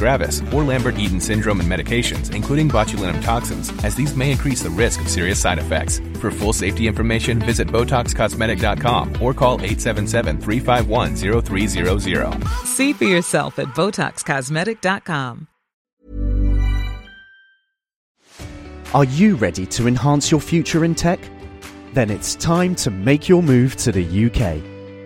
gravis, or Lambert-Eaton syndrome and medications, including botulinum toxins, as these may increase the risk of serious side effects. For full safety information, visit BotoxCosmetic.com or call 877-351-0300. See for yourself at BotoxCosmetic.com. Are you ready to enhance your future in tech? Then it's time to make your move to the UK,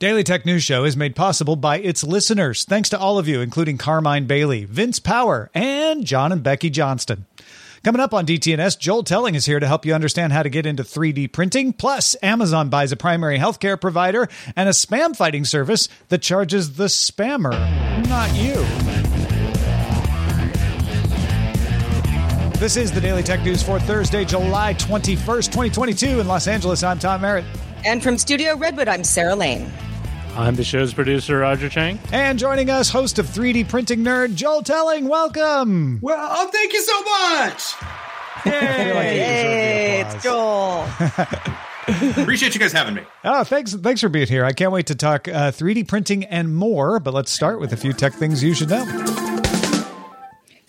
Daily Tech News Show is made possible by its listeners. Thanks to all of you, including Carmine Bailey, Vince Power, and John and Becky Johnston. Coming up on DTNS, Joel Telling is here to help you understand how to get into 3D printing. Plus, Amazon buys a primary healthcare provider and a spam fighting service that charges the spammer, not you. This is the Daily Tech News for Thursday, July 21st, 2022. In Los Angeles, I'm Tom Merritt. And from Studio Redwood, I'm Sarah Lane. I'm the show's producer, Roger Chang. And joining us, host of 3D Printing Nerd, Joel Telling. Welcome. Well, oh, thank you so much. Yay, it's Joel. Appreciate you guys having me. Oh, thanks! Thanks for being here. I can't wait to talk uh, 3D printing and more. But let's start with a few tech things you should know.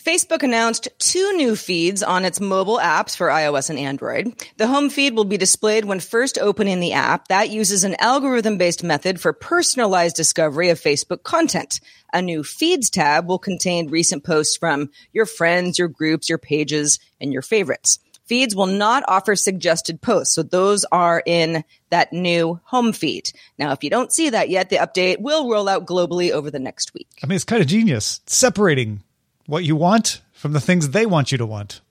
Facebook announced two new feeds on its mobile apps for iOS and Android. The home feed will be displayed when first opening the app. That uses an algorithm based method for personalized discovery of Facebook content. A new feeds tab will contain recent posts from your friends, your groups, your pages, and your favorites. Feeds will not offer suggested posts. So those are in that new home feed. Now, if you don't see that yet, the update will roll out globally over the next week. I mean, it's kind of genius separating what you want from the things they want you to want.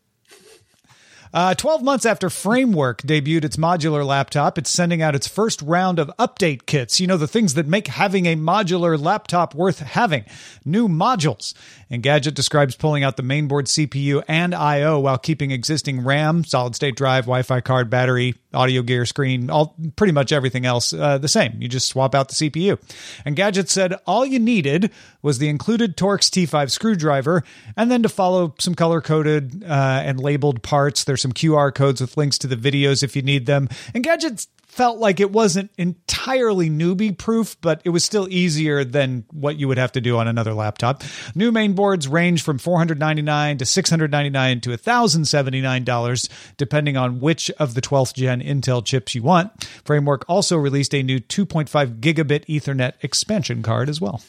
Uh, 12 months after Framework debuted its modular laptop, it's sending out its first round of update kits. You know, the things that make having a modular laptop worth having. New modules. Engadget describes pulling out the mainboard CPU and I/O while keeping existing RAM, solid state drive, Wi-Fi card, battery, audio gear, screen, all pretty much everything else uh, the same. You just swap out the CPU. Engadget said all you needed was the included Torx T5 screwdriver, and then to follow some color coded uh, and labeled parts. There's some QR codes with links to the videos if you need them. Engadget's felt like it wasn't entirely newbie proof, but it was still easier than what you would have to do on another laptop. New main boards range from $499 to $699 to $1,079, depending on which of the 12th gen Intel chips you want. Framework also released a new 2.5 gigabit Ethernet expansion card as well.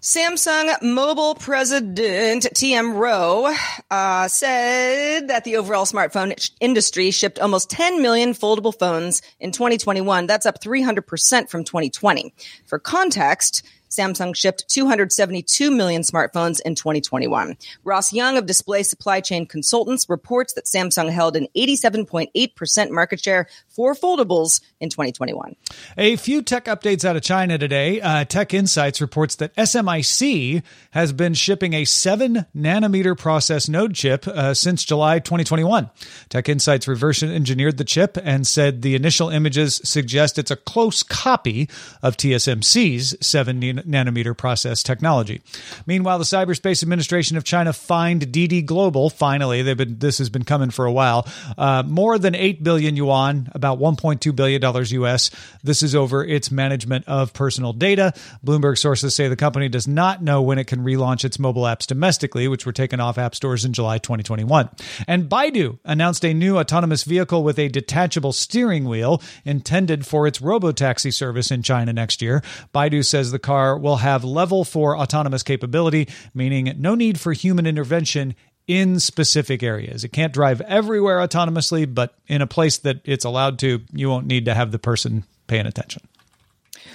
Samsung Mobile President TM Roh uh, said that the overall smartphone industry shipped almost 10 million foldable phones in 2021. That's up 300% from 2020. For context, Samsung shipped 272 million smartphones in 2021. Ross Young of Display Supply Chain Consultants reports that Samsung held an 87.8% market share for foldables in 2021. A few tech updates out of China today. Uh, TechInsights reports that SMIC has been shipping a 7 nanometer process node chip uh, since July 2021. TechInsights reverse engineered the chip and said the initial images suggest it's a close copy of TSMC's 7 nanometer nanometer process technology. Meanwhile, the Cyberspace Administration of China fined Didi Global. Finally, they've been this has been coming for a while. Uh, more than eight billion yuan, about 1.2 billion dollars US. This is over its management of personal data. Bloomberg sources say the company does not know when it can relaunch its mobile apps domestically, which were taken off app stores in July 2021. And Baidu announced a new autonomous vehicle with a detachable steering wheel intended for its robotaxi service in China next year. Baidu says the car will have level 4 autonomous capability, meaning no need for human intervention in specific areas. It can't drive everywhere autonomously, but in a place that it's allowed to, you won't need to have the person paying attention.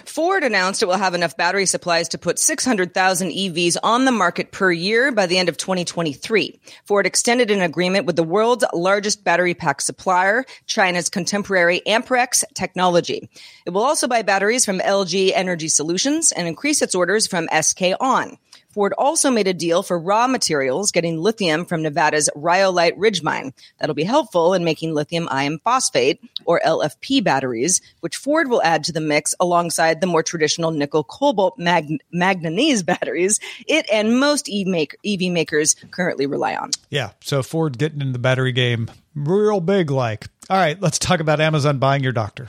Ford announced it will have enough battery supplies to put 600,000 EVs on the market per year by the end of 2023. Ford extended an agreement with the world's largest battery pack supplier, China's contemporary Amperex Technology. It will also buy batteries from LG Energy Solutions and increase its orders from SK On. Ford also made a deal for raw materials, getting lithium from Nevada's Rhyolite Ridge mine. That'll be helpful in making lithium iron phosphate, or LFP batteries, which Ford will add to the mix alongside the more traditional nickel cobalt mag- manganese batteries it and most EV, make- EV makers currently rely on. Yeah, so Ford getting in the battery game real big like. All right, let's talk about Amazon buying your doctor.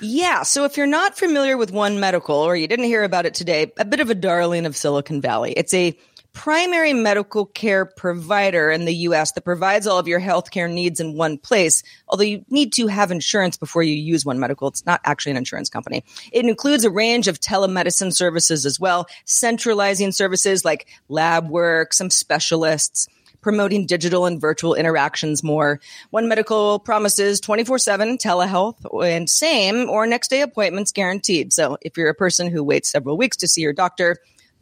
Yeah. So if you're not familiar with One Medical or you didn't hear about it today, a bit of a darling of Silicon Valley. It's a primary medical care provider in the US that provides all of your healthcare needs in one place. Although you need to have insurance before you use One Medical. It's not actually an insurance company. It includes a range of telemedicine services as well, centralizing services like lab work, some specialists promoting digital and virtual interactions more. One Medical promises 24 7 telehealth and same or next day appointments guaranteed. So if you're a person who waits several weeks to see your doctor,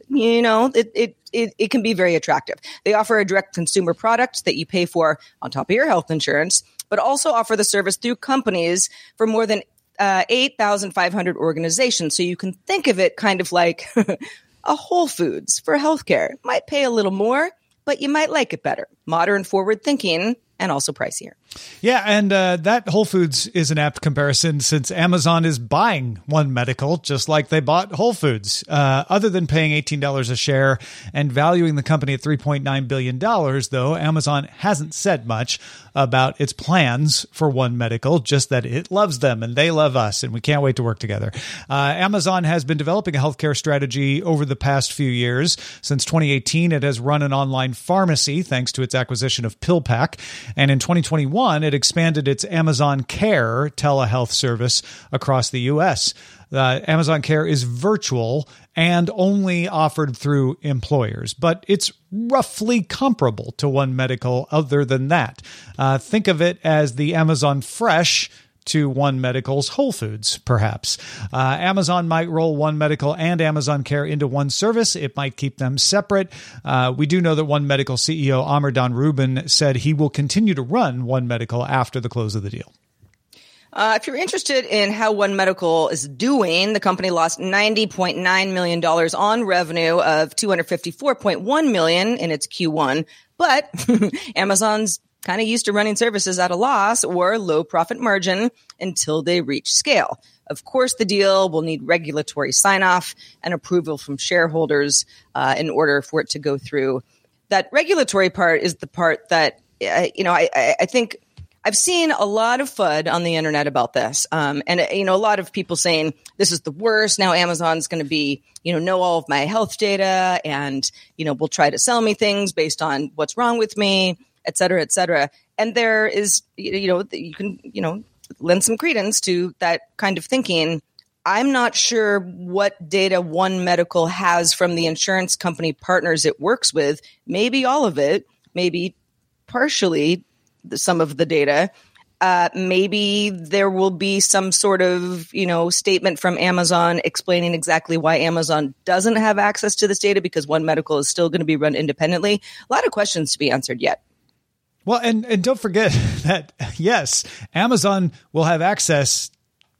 you know, it, it, it, it can be very attractive. They offer a direct consumer product that you pay for on top of your health insurance, but also offer the service through companies for more than uh, 8,500 organizations. So you can think of it kind of like a Whole Foods for healthcare. Might pay a little more, but you might like it better. Modern forward thinking and also pricier. Yeah, and uh, that Whole Foods is an apt comparison since Amazon is buying One Medical just like they bought Whole Foods. Uh, other than paying $18 a share and valuing the company at $3.9 billion, though, Amazon hasn't said much about its plans for One Medical, just that it loves them and they love us, and we can't wait to work together. Uh, Amazon has been developing a healthcare strategy over the past few years. Since 2018, it has run an online pharmacy thanks to its acquisition of PillPack. And in 2021, it expanded its Amazon Care telehealth service across the U.S. Uh, Amazon Care is virtual and only offered through employers, but it's roughly comparable to One Medical other than that. Uh, think of it as the Amazon Fresh to One Medical's Whole Foods, perhaps. Uh, Amazon might roll One Medical and Amazon Care into one service. It might keep them separate. Uh, we do know that One Medical CEO Amir Dan Rubin said he will continue to run One Medical after the close of the deal. Uh, if you're interested in how One Medical is doing, the company lost $90.9 million on revenue of 254.1 million in its Q1. But Amazon's kind of used to running services at a loss or low profit margin until they reach scale. Of course, the deal will need regulatory sign off and approval from shareholders uh, in order for it to go through. That regulatory part is the part that, uh, you know, I, I think I've seen a lot of FUD on the internet about this. Um, and, uh, you know, a lot of people saying this is the worst. Now Amazon's going to be, you know, know all of my health data and, you know, will try to sell me things based on what's wrong with me et cetera, et cetera. And there is, you know, you can, you know, lend some credence to that kind of thinking. I'm not sure what data One Medical has from the insurance company partners it works with. Maybe all of it, maybe partially some of the data. Uh, maybe there will be some sort of you know statement from Amazon explaining exactly why Amazon doesn't have access to this data because One Medical is still going to be run independently. A lot of questions to be answered yet. Well, and and don't forget that yes, Amazon will have access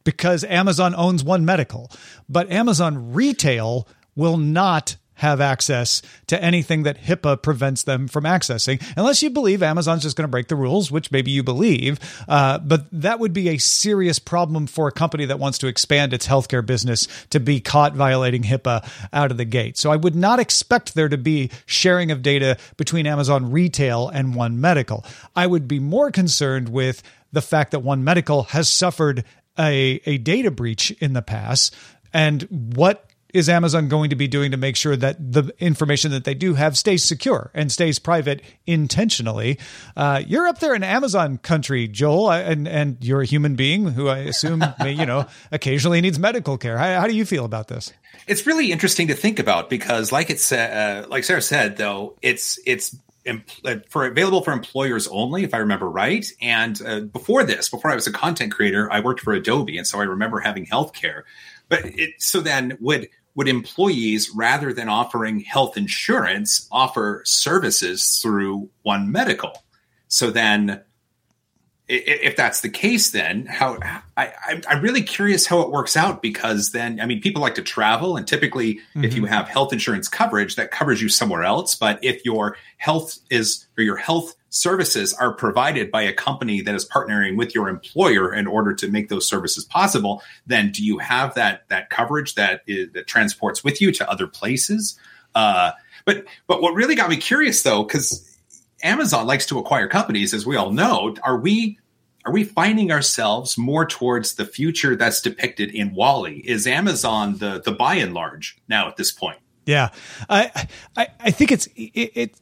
because Amazon owns One Medical, but Amazon Retail will not have access to anything that HIPAA prevents them from accessing, unless you believe Amazon's just going to break the rules, which maybe you believe. Uh, but that would be a serious problem for a company that wants to expand its healthcare business to be caught violating HIPAA out of the gate. So I would not expect there to be sharing of data between Amazon Retail and One Medical. I would be more concerned with the fact that One Medical has suffered a, a data breach in the past and what is Amazon going to be doing to make sure that the information that they do have stays secure and stays private intentionally? Uh, you're up there in Amazon country, Joel, and and you're a human being who I assume may, you know occasionally needs medical care. How, how, do you feel about this? It's really interesting to think about because, like it's uh, like Sarah said, though it's it's uh, for available for employers only, if I remember right. And uh, before this, before I was a content creator, I worked for Adobe, and so I remember having healthcare. But it, so then would would employees, rather than offering health insurance, offer services through One Medical? So then, if that's the case, then how I, I'm really curious how it works out because then I mean people like to travel and typically mm-hmm. if you mm-hmm. have health insurance coverage that covers you somewhere else, but if your health is or your health services are provided by a company that is partnering with your employer in order to make those services possible, then do you have that that coverage that is, that transports with you to other places? Uh, but but what really got me curious though, because Amazon likes to acquire companies, as we all know, are we are we finding ourselves more towards the future that's depicted in WALL-E? Is Amazon the the by and large now at this point? Yeah, I I, I think it's it, it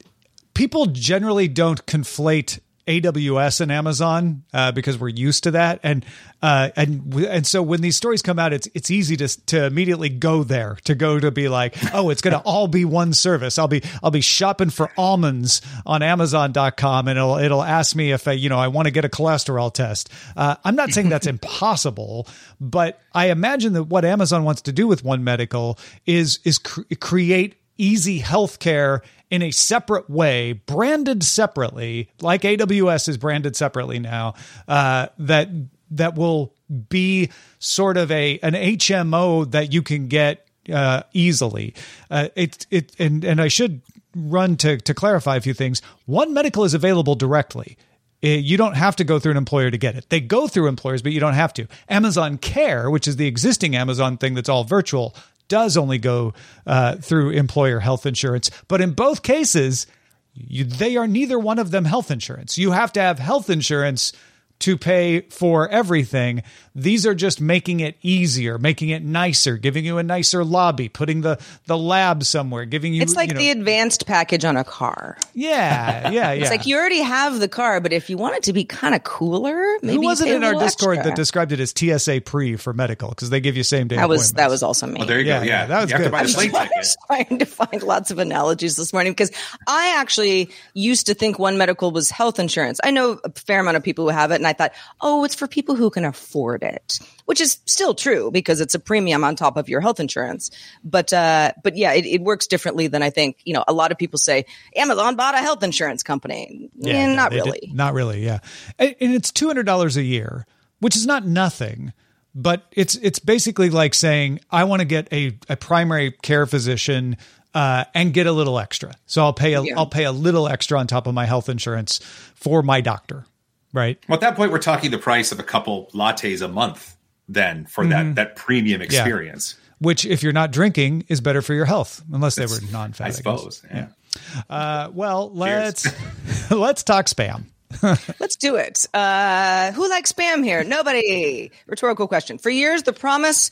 people generally don't conflate AWS and Amazon uh, because we're used to that, and uh, and and so when these stories come out, it's it's easy to to immediately go there to go to be like, oh, it's going to all be one service. I'll be I'll be shopping for almonds on Amazon.com, and it'll it'll ask me if I, you know I want to get a cholesterol test. Uh, I'm not saying that's impossible, but I imagine that what Amazon wants to do with One Medical is is cr- create easy healthcare in a separate way, branded separately, like AWS is branded separately now, uh, that that will be sort of a an HMO that you can get uh, easily. Uh, it it and and I should run to to clarify a few things. One medical is available directly. Uh, you don't have to go through an employer to get it. They go through employers, but you don't have to. Amazon Care, which is the existing Amazon thing that's all virtual, does only go uh, through employer health insurance. But in both cases, you, they are neither one of them health insurance. You have to have health insurance to pay for everything. These are just making it easier, making it nicer, giving you a nicer lobby, putting the the lab somewhere, giving you. It's like you know, the advanced package on a car. Yeah, yeah, yeah. it's like you already have the car, but if you want it to be kind of cooler, maybe. Who was it in our Discord extra. that described it as TSA pre for medical because they give you same day. That was that was also me. Oh, there you yeah, go. Yeah, that was you good. Have to buy the I was trying to find lots of analogies this morning because I actually used to think One Medical was health insurance. I know a fair amount of people who have it, and I thought, oh, it's for people who can afford it, which is still true because it's a premium on top of your health insurance. But uh, but yeah, it, it, works differently than I think. You know, a lot of people say Amazon bought a health insurance company. Yeah, eh, not really. Did, not really. Yeah, and, and it's two hundred dollars a year, which is not nothing. But it's it's basically like saying I want to get a, a primary care physician uh, and get a little extra. So I'll pay a will pay a little extra on top of my health insurance for my doctor. Right. Well, at that point, we're talking the price of a couple lattes a month then for mm-hmm. that that premium experience. Yeah. Which, if you're not drinking, is better for your health, unless they were non-fat. I suppose. I yeah. yeah. Uh, well, let's let's talk spam. Let's do it. Uh, who likes spam here? Nobody. Rhetorical question. For years, the promise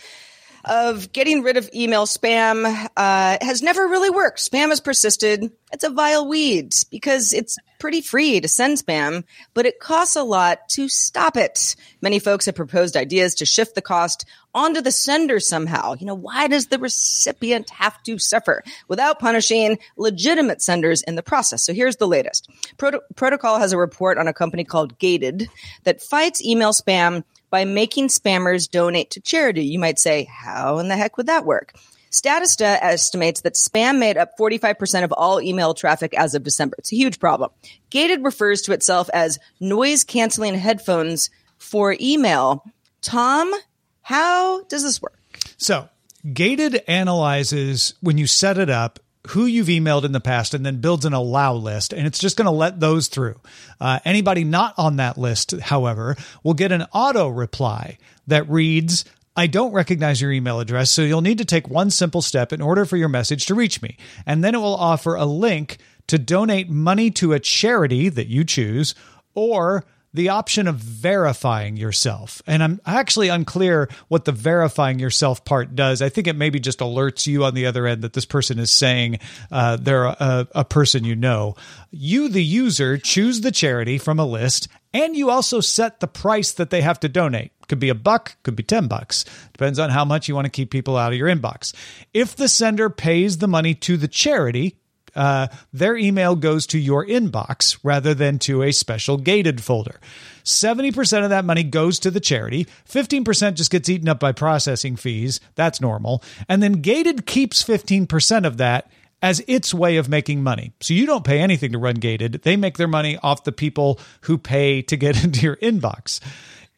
of getting rid of email spam uh, has never really worked. Spam has persisted. It's a vile weed because it's pretty free to send spam, but it costs a lot to stop it. Many folks have proposed ideas to shift the cost onto the sender somehow. You know, why does the recipient have to suffer without punishing legitimate senders in the process? So here's the latest. Proto- Protocol has a report on a company called Gated that fights email spam by making spammers donate to charity. You might say, how in the heck would that work? Statista estimates that spam made up 45% of all email traffic as of December. It's a huge problem. Gated refers to itself as noise canceling headphones for email. Tom, how does this work? So, Gated analyzes when you set it up, who you've emailed in the past and then builds an allow list and it's just going to let those through. Uh, anybody not on that list, however, will get an auto reply that reads, I don't recognize your email address, so you'll need to take one simple step in order for your message to reach me. And then it will offer a link to donate money to a charity that you choose or the option of verifying yourself. And I'm actually unclear what the verifying yourself part does. I think it maybe just alerts you on the other end that this person is saying uh, they're a, a person you know. You, the user, choose the charity from a list and you also set the price that they have to donate. Could be a buck, could be 10 bucks. Depends on how much you want to keep people out of your inbox. If the sender pays the money to the charity, uh, their email goes to your inbox rather than to a special gated folder. 70% of that money goes to the charity. 15% just gets eaten up by processing fees. That's normal. And then gated keeps 15% of that as its way of making money. So you don't pay anything to run gated. They make their money off the people who pay to get into your inbox.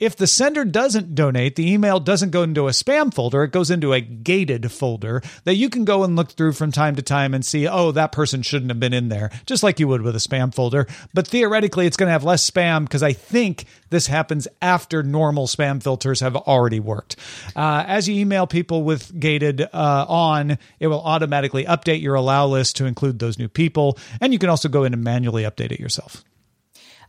If the sender doesn't donate, the email doesn't go into a spam folder, it goes into a gated folder that you can go and look through from time to time and see, oh, that person shouldn't have been in there, just like you would with a spam folder. But theoretically, it's going to have less spam because I think this happens after normal spam filters have already worked. Uh, as you email people with gated uh, on, it will automatically update your allow list to include those new people. And you can also go in and manually update it yourself.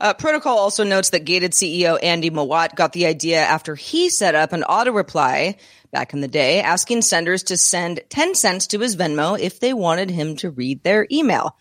Uh, Protocol also notes that Gated CEO Andy Mowat got the idea after he set up an auto reply back in the day asking senders to send 10 cents to his Venmo if they wanted him to read their email.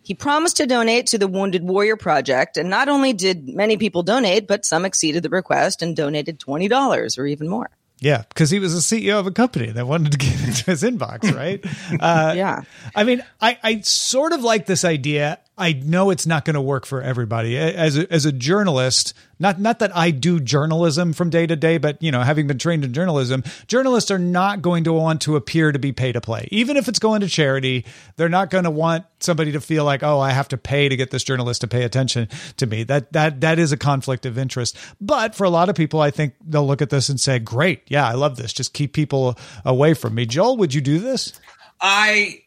He promised to donate to the Wounded Warrior Project, and not only did many people donate, but some exceeded the request and donated $20 or even more. Yeah, because he was a CEO of a company that wanted to get into his inbox, right? Uh, yeah. I mean, I, I sort of like this idea. I know it's not going to work for everybody. As a, as a journalist, not not that I do journalism from day to day, but you know, having been trained in journalism, journalists are not going to want to appear to be pay to play. Even if it's going to charity, they're not going to want somebody to feel like, "Oh, I have to pay to get this journalist to pay attention to me." That that that is a conflict of interest. But for a lot of people, I think they'll look at this and say, "Great. Yeah, I love this. Just keep people away from me." Joel, would you do this? I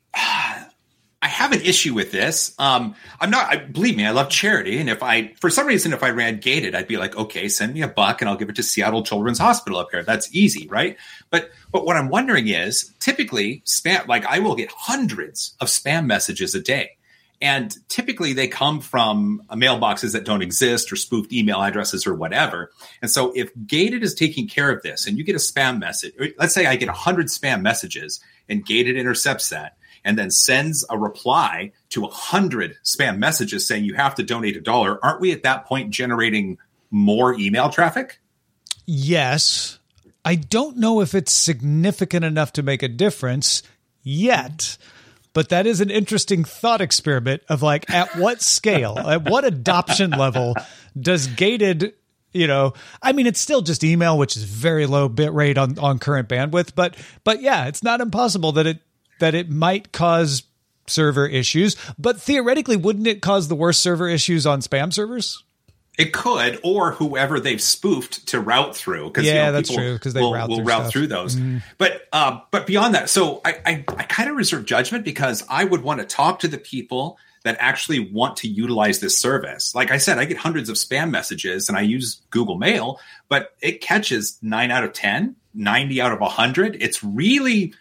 I have an issue with this. Um, I'm not. I, believe me, I love charity, and if I, for some reason, if I ran gated, I'd be like, okay, send me a buck, and I'll give it to Seattle Children's Hospital up here. That's easy, right? But but what I'm wondering is, typically, spam. Like I will get hundreds of spam messages a day, and typically they come from mailboxes that don't exist or spoofed email addresses or whatever. And so, if gated is taking care of this, and you get a spam message, let's say I get hundred spam messages, and gated intercepts that and then sends a reply to a hundred spam messages saying you have to donate a dollar, aren't we at that point generating more email traffic? Yes. I don't know if it's significant enough to make a difference yet. But that is an interesting thought experiment of like at what scale, at what adoption level does gated you know i mean it's still just email which is very low bit rate on on current bandwidth but but yeah it's not impossible that it that it might cause server issues, but theoretically, wouldn't it cause the worst server issues on spam servers? It could, or whoever they've spoofed to route through. Because yeah, you know, that's true. Because they will, route, will through, route through, those. Mm. But uh, but beyond that, so I I, I kind of reserve judgment because I would want to talk to the people that actually want to utilize this service. Like I said, I get hundreds of spam messages and I use Google Mail, but it catches nine out of 10, 90 out of 100. It's really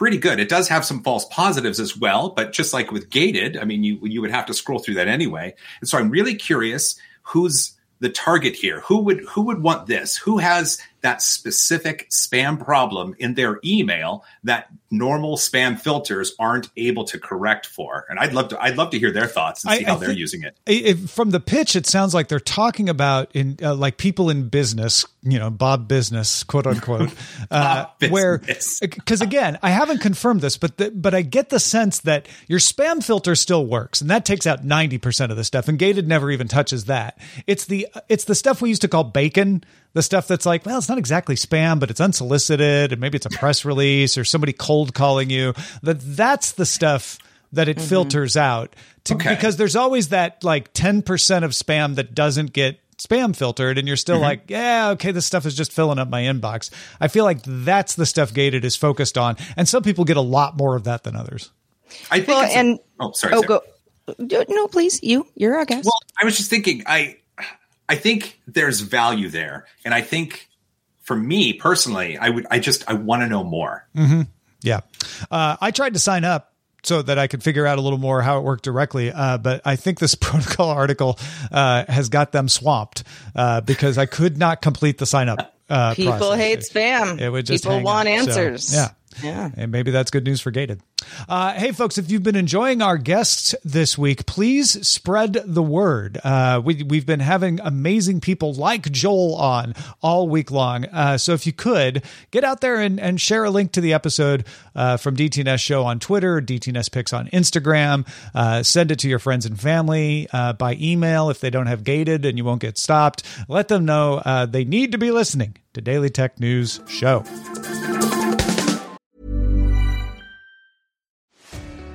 pretty good. It does have some false positives as well, but just like with gated, I mean, you you would have to scroll through that anyway. And so I'm really curious who's the target here. Who would who would want this? Who has that specific spam problem in their email that normal spam filters aren't able to correct for. And I'd love to I'd love to hear their thoughts and see I, how I they're using it. it. From the pitch, it sounds like they're talking about in uh, like people in business, you know, Bob business, quote unquote, uh, where because again, I haven't confirmed this, but the, but I get the sense that your spam filter still works, and that takes out ninety percent of the stuff. And Gated never even touches that. It's the it's the stuff we used to call bacn the stuff that's like, well, it's not exactly spam, but it's unsolicited, and maybe it's a press release or somebody cold calling you. That that's the stuff that it mm-hmm. filters out to, okay. because there's always that like 10% of spam that doesn't get spam filtered and you're still mm-hmm. like yeah okay this stuff is just filling up my inbox i feel like that's the stuff gated is focused on and some people get a lot more of that than others I think. Well, it's a- and oh, sorry. oh, Sarah. go. No, please. You. You're our guest. Well, I was just thinking. I I think there's value there, and I think for me personally, I would. I just I want to know more. Yeah. Uh, I tried to sign up so that I could figure out a little more how it worked directly. Uh, but I think this protocol article uh, has got them swamped uh, because I could not complete the sign up. Uh, People process. hate spam. It would just People hang want up. So, answers. yeah. Yeah. And maybe that's good news for Gated. Uh, hey, folks, if you've been enjoying our guests this week, please spread the word. Uh, we, we've been having amazing people like Joel on all week long. Uh, so if you could, get out there and, and share a link to the episode uh, from DTNS Show on Twitter, DTNS Picks on Instagram. Uh, send it to your friends and family uh, by email if they don't have Gated and you won't get stopped. Let them know they need to be listening to Daily Tech News Show.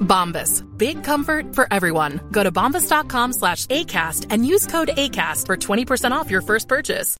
Bombas. Big comfort for everyone. Go to bombas.com slash ACAST and use code ACAST for 20% off your first purchase.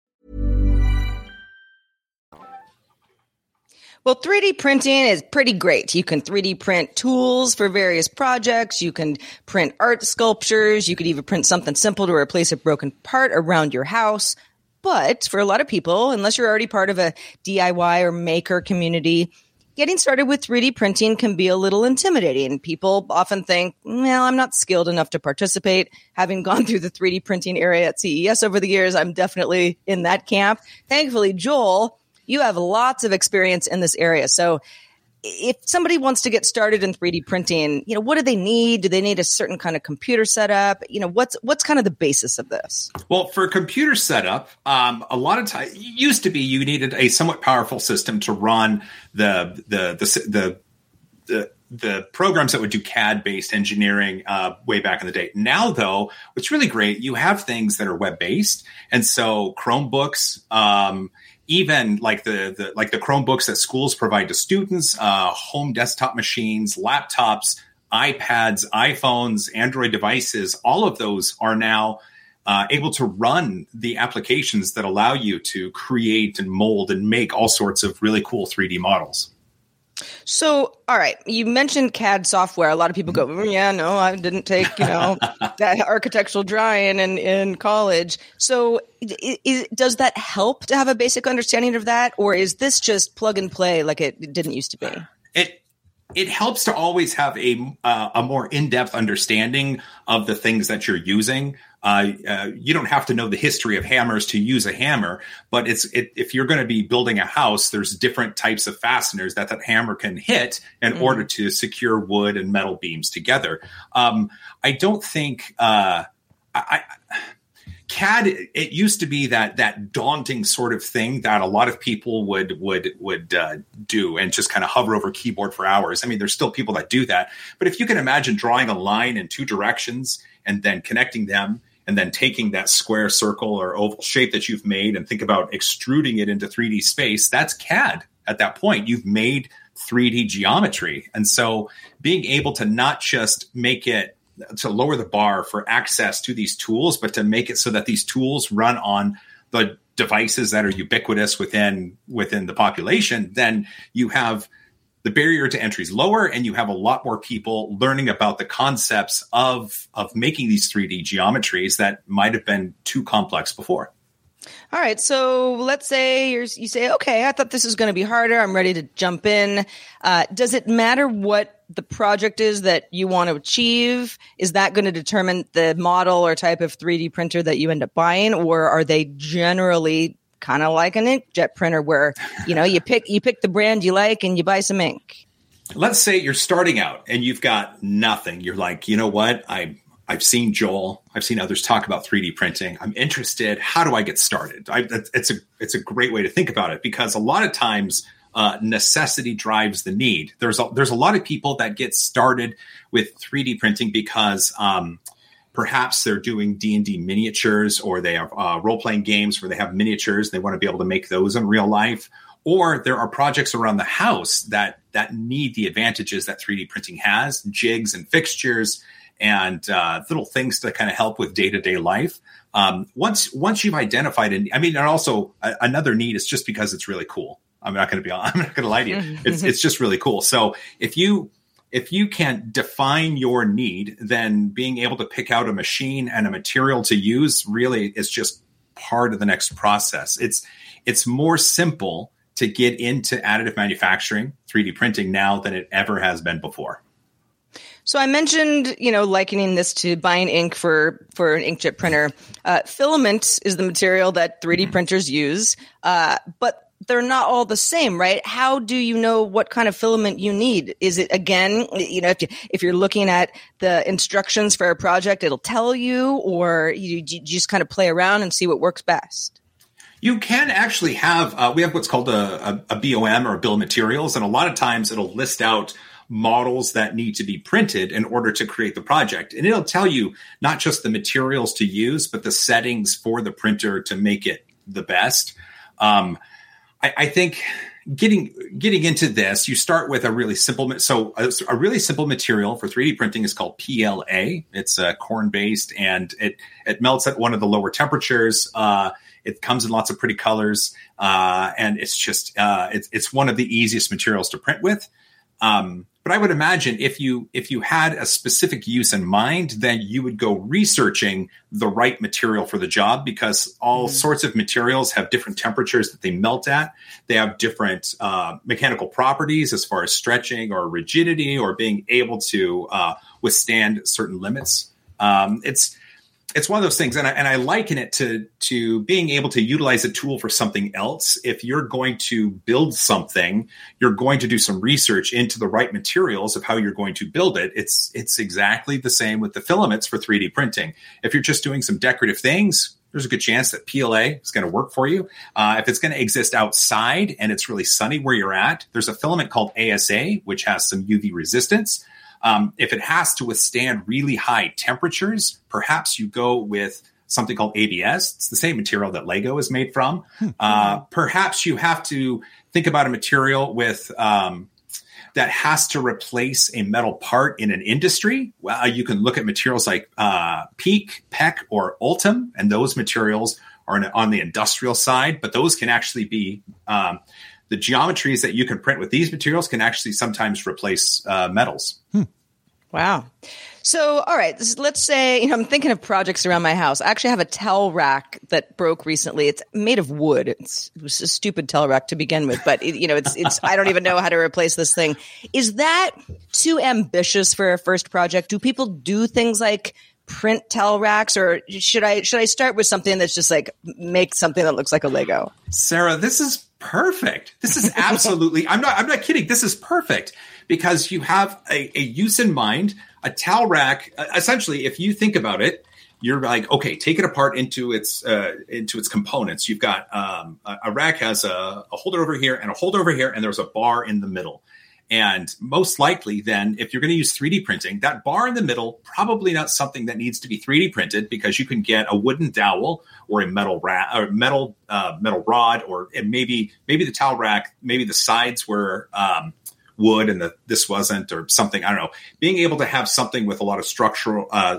Well, 3D printing is pretty great. You can 3D print tools for various projects. You can print art sculptures. You could even print something simple to replace a broken part around your house. But for a lot of people, unless you're already part of a DIY or maker community, getting started with 3D printing can be a little intimidating. People often think, well, I'm not skilled enough to participate. Having gone through the 3D printing area at CES over the years, I'm definitely in that camp. Thankfully, Joel, you have lots of experience in this area. So if somebody wants to get started in 3D printing, you know, what do they need? Do they need a certain kind of computer setup? You know, what's what's kind of the basis of this? Well, for computer setup, um, a lot of times used to be you needed a somewhat powerful system to run the the the the, the the programs that would do CAD based engineering uh, way back in the day. Now, though, what's really great, you have things that are web based, and so Chromebooks, um, even like the, the like the Chromebooks that schools provide to students, uh, home desktop machines, laptops, iPads, iPhones, Android devices, all of those are now. Uh, able to run the applications that allow you to create and mold and make all sorts of really cool 3D models. So, all right, you mentioned CAD software. A lot of people go, "Mm, "Yeah, no, I didn't take you know that architectural drawing in in college." So, is, does that help to have a basic understanding of that, or is this just plug and play like it didn't used to be? it it helps to always have a uh, a more in depth understanding of the things that you're using. Uh, uh, you don't have to know the history of hammers to use a hammer, but it's it, if you're going to be building a house, there's different types of fasteners that that hammer can hit in Mm. order to secure wood and metal beams together. Um, I don't think. Uh, I, I CAD it used to be that that daunting sort of thing that a lot of people would would would uh, do and just kind of hover over keyboard for hours. I mean, there's still people that do that, but if you can imagine drawing a line in two directions and then connecting them and then taking that square circle or oval shape that you've made and think about extruding it into 3D space, that's CAD. At that point, you've made 3D geometry. And so being able to not just make it to lower the bar for access to these tools, but to make it so that these tools run on the devices that are ubiquitous within within the population, then you have the barrier to entry is lower and you have a lot more people learning about the concepts of of making these 3D geometries that might have been too complex before. All right, so let's say you say, okay, I thought this was going to be harder. I'm ready to jump in. Uh, does it matter what the project is that you want to achieve? Is that going to determine the model or type of 3D printer that you end up buying, or are they generally kind of like an inkjet printer where you know you pick you pick the brand you like and you buy some ink? Let's say you're starting out and you've got nothing. You're like, you know what, I I've seen Joel. I've seen others talk about 3D printing. I'm interested. How do I get started? I, it's a it's a great way to think about it because a lot of times uh, necessity drives the need. There's a, there's a lot of people that get started with 3D printing because um, perhaps they're doing D&D miniatures or they have uh, role-playing games where they have miniatures. They want to be able to make those in real life. Or there are projects around the house that that need the advantages that 3D printing has, jigs and fixtures and uh, little things to kind of help with day to day life. Um, once once you've identified, and I mean, and also a, another need is just because it's really cool. I'm not going to be. I'm not going to lie to you. It's it's just really cool. So if you if you can define your need, then being able to pick out a machine and a material to use really is just part of the next process. It's it's more simple to get into additive manufacturing, 3D printing now than it ever has been before. So I mentioned, you know, likening this to buying ink for for an inkjet printer. Uh, filament is the material that 3D mm-hmm. printers use, uh, but they're not all the same, right? How do you know what kind of filament you need? Is it again, you know, if you if you're looking at the instructions for a project, it'll tell you, or you, you just kind of play around and see what works best. You can actually have uh, we have what's called a, a, a BOM or a bill of materials, and a lot of times it'll list out models that need to be printed in order to create the project. And it'll tell you not just the materials to use, but the settings for the printer to make it the best. Um, I, I, think getting getting into this, you start with a really simple. So a, a really simple material for 3D printing is called PLA. It's uh, corn based, and it it melts at one of the lower temperatures. Uh, it comes in lots of pretty colors, uh, and it's just uh, it's it's one of the easiest materials to print with. Um, but I would imagine if you if you had a specific use in mind, then you would go researching the right material for the job because all mm-hmm. sorts of materials have different temperatures that they melt at. They have different uh, mechanical properties as far as stretching or rigidity or being able to uh, withstand certain limits. Um, it's it's one of those things, and I, and I liken it to to being able to utilize a tool for something else. If you're going to build something, you're going to do some research into the right materials of how you're going to build it. It's it's exactly the same with the filaments for 3D printing. If you're just doing some decorative things, there's a good chance that PLA is going to work for you. Uh, if it's going to exist outside and it's really sunny where you're at, there's a filament called ASA, which has some UV resistance. Um, if it has to withstand really high temperatures, perhaps you go with something called ABS. It's the same material that Lego is made from. Hmm. Uh, perhaps you have to think about a material with um, that has to replace a metal part in an industry. Well, you can look at materials like uh, PEEK, PEKK, or Ultem, and those materials are on the industrial side, but those can actually be um, the geometries that you can print with these materials can actually sometimes replace uh, metals. Hmm. Wow. So, all right, this, let's say, you know, I'm thinking of projects around my house. I actually have a towel rack that broke recently. It's made of wood. It's, it was a stupid towel rack to begin with, but it, you know, it's, it's, I don't even know how to replace this thing. Is that too ambitious for a first project? Do people do things like print towel racks or should I, should I start with something that's just like make something that looks like a Lego? Sarah, this is perfect. This is absolutely, I'm not, I'm not kidding. This is perfect because you have a, a use in mind. A towel rack, uh, essentially, if you think about it, you're like, okay, take it apart into its uh, into its components. You've got um, a, a, rack has a, a holder over here and a holder over here, and there's a bar in the middle. And most likely, then, if you're going to use 3D printing, that bar in the middle probably not something that needs to be 3D printed because you can get a wooden dowel or a metal or metal uh, metal rod, or maybe maybe the towel rack, maybe the sides were um, wood and the this wasn't, or something. I don't know. Being able to have something with a lot of structural uh,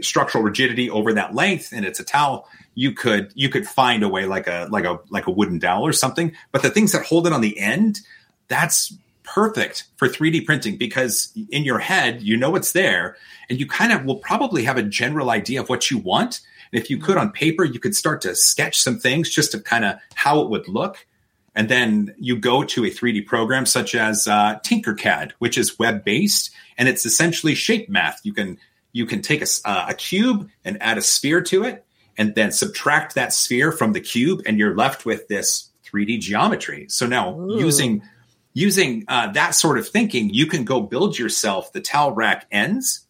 structural rigidity over that length and it's a towel, you could you could find a way like a like a like a wooden dowel or something. But the things that hold it on the end, that's perfect for 3D printing because in your head you know it's there and you kind of will probably have a general idea of what you want. And if you could on paper, you could start to sketch some things just to kind of how it would look. And then you go to a 3D program such as uh, Tinkercad, which is web based and it's essentially shape math. You can you can take a, uh, a cube and add a sphere to it, and then subtract that sphere from the cube, and you're left with this 3D geometry. So now Ooh. using using uh, that sort of thinking, you can go build yourself the towel rack ends,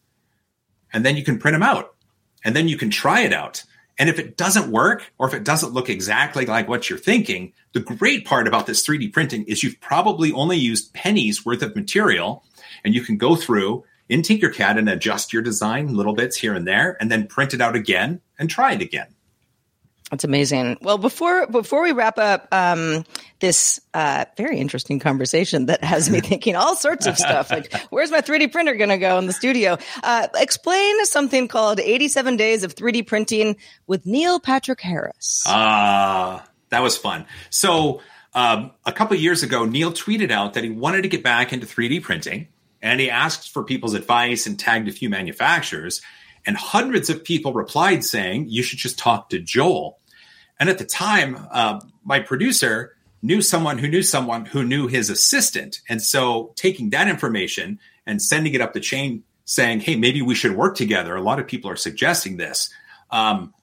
and then you can print them out, and then you can try it out. And if it doesn't work, or if it doesn't look exactly like what you're thinking, the great part about this 3D printing is you've probably only used pennies worth of material, and you can go through in Tinkercad and adjust your design little bits here and there, and then print it out again and try it again. That's amazing. Well, before before we wrap up um, this uh, very interesting conversation that has me thinking all sorts of stuff, like where's my 3D printer going to go in the studio? Uh, explain something called 87 Days of 3D Printing with Neil Patrick Harris. Ah, uh, that was fun. So um, a couple years ago, Neil tweeted out that he wanted to get back into 3D printing, and he asked for people's advice and tagged a few manufacturers. And hundreds of people replied saying, you should just talk to Joel. And at the time, uh, my producer knew someone who knew someone who knew his assistant. And so taking that information and sending it up the chain saying, hey, maybe we should work together. A lot of people are suggesting this. Um,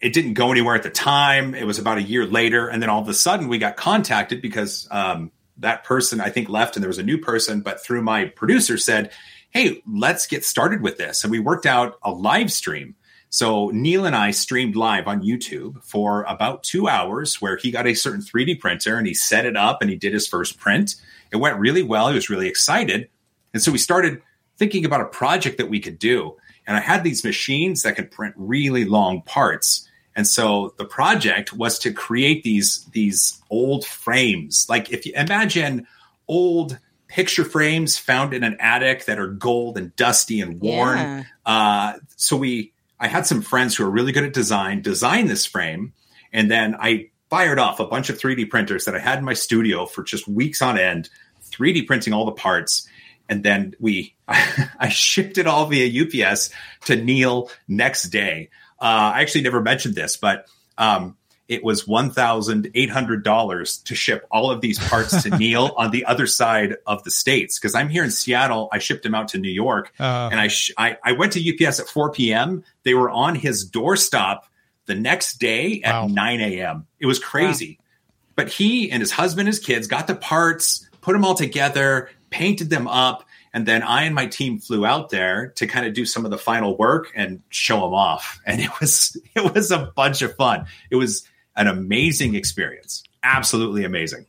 it didn't go anywhere at the time. It was about a year later. And then all of a sudden we got contacted because um, that person, I think, left and there was a new person. But through my producer said, hey, let's get started with this. And we worked out a live stream. So Neil and I streamed live on YouTube for about two hours where he got a certain 3D printer and he set it up and he did his first print. It went really well. He was really excited. And so we started thinking about a project that we could do. And I had these machines that could print really long parts. And so the project was to create these these old frames. Like if you imagine old picture frames found in an attic that are gold and dusty and worn. Yeah. Uh, so we, I had some friends who are really good at design, design this frame, and then I fired off a bunch of 3D printers that I had in my studio for just weeks on end, 3D printing all the parts. And then we, I shipped it all via UPS to Neil next day. Uh, I actually never mentioned this, but um, it was $1,800 to ship all of these parts to Neil on the other side of the states. Cause I'm here in Seattle. I shipped them out to New York uh, and I, sh- I, I, went to UPS at 4 PM. They were on his doorstop the next day at wow. 9 AM. It was crazy. Wow. But he and his husband, his kids got the parts, put them all together, painted them up. And then I and my team flew out there to kind of do some of the final work and show them off. And it was, it was a bunch of fun. It was, an amazing experience. Absolutely amazing.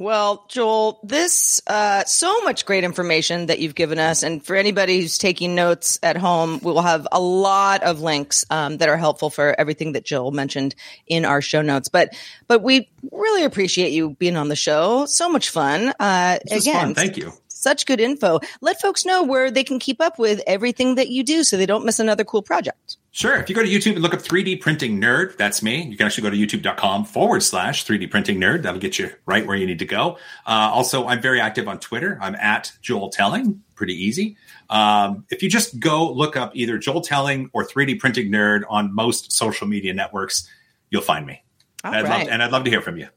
Well, Joel, this uh, so much great information that you've given us, and for anybody who's taking notes at home, we will have a lot of links um, that are helpful for everything that Joel mentioned in our show notes. But but we really appreciate you being on the show. So much fun. Uh, again, fun. thank you such good info. Let folks know where they can keep up with everything that you do so they don't miss another cool project. Sure. If you go to YouTube and look up 3D printing nerd, that's me. You can actually go to youtube.com forward slash 3D printing nerd. That'll get you right where you need to go. Uh, also, I'm very active on Twitter. I'm at Joel Telling. Pretty easy. Um, if you just go look up either Joel Telling or 3D printing nerd on most social media networks, you'll find me. I'd right. love, and I'd love to hear from you.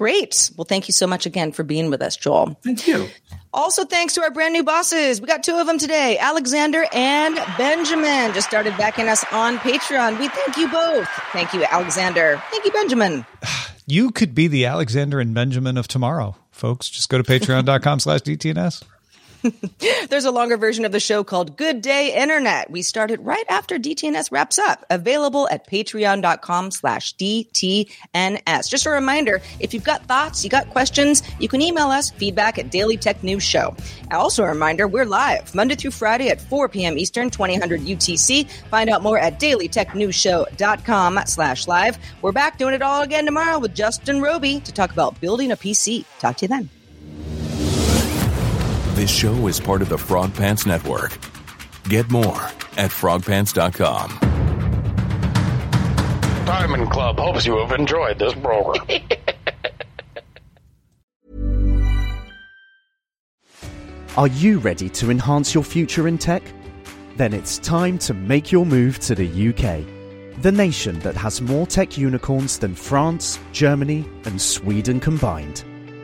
Great. Well, thank you so much again for being with us, Joel. Thank you. Also, thanks to our brand new bosses. We got two of them today, Alexander and Benjamin. Just started backing us on Patreon. We thank you both. Thank you, Alexander. Thank you, Benjamin. You could be the Alexander and Benjamin of tomorrow, folks. Just go to patreon.com slash DTNS. There's a longer version of the show called Good Day Internet. We started right after DTNS wraps up. Available at patreon.com slash DTNS. Just a reminder, if you've got thoughts, you got questions, you can email us feedback at Daily Tech News Show. Also a reminder, we're live Monday through Friday at 4 p.m. Eastern, 2000 UTC. Find out more at dailytechnewsshow.com slash live. We're back doing it all again tomorrow with Justin Roby to talk about building a PC. Talk to you then. This show is part of the Frog Pants Network. Get more at frogpants.com. Diamond Club hopes you have enjoyed this program. Are you ready to enhance your future in tech? Then it's time to make your move to the UK, the nation that has more tech unicorns than France, Germany, and Sweden combined.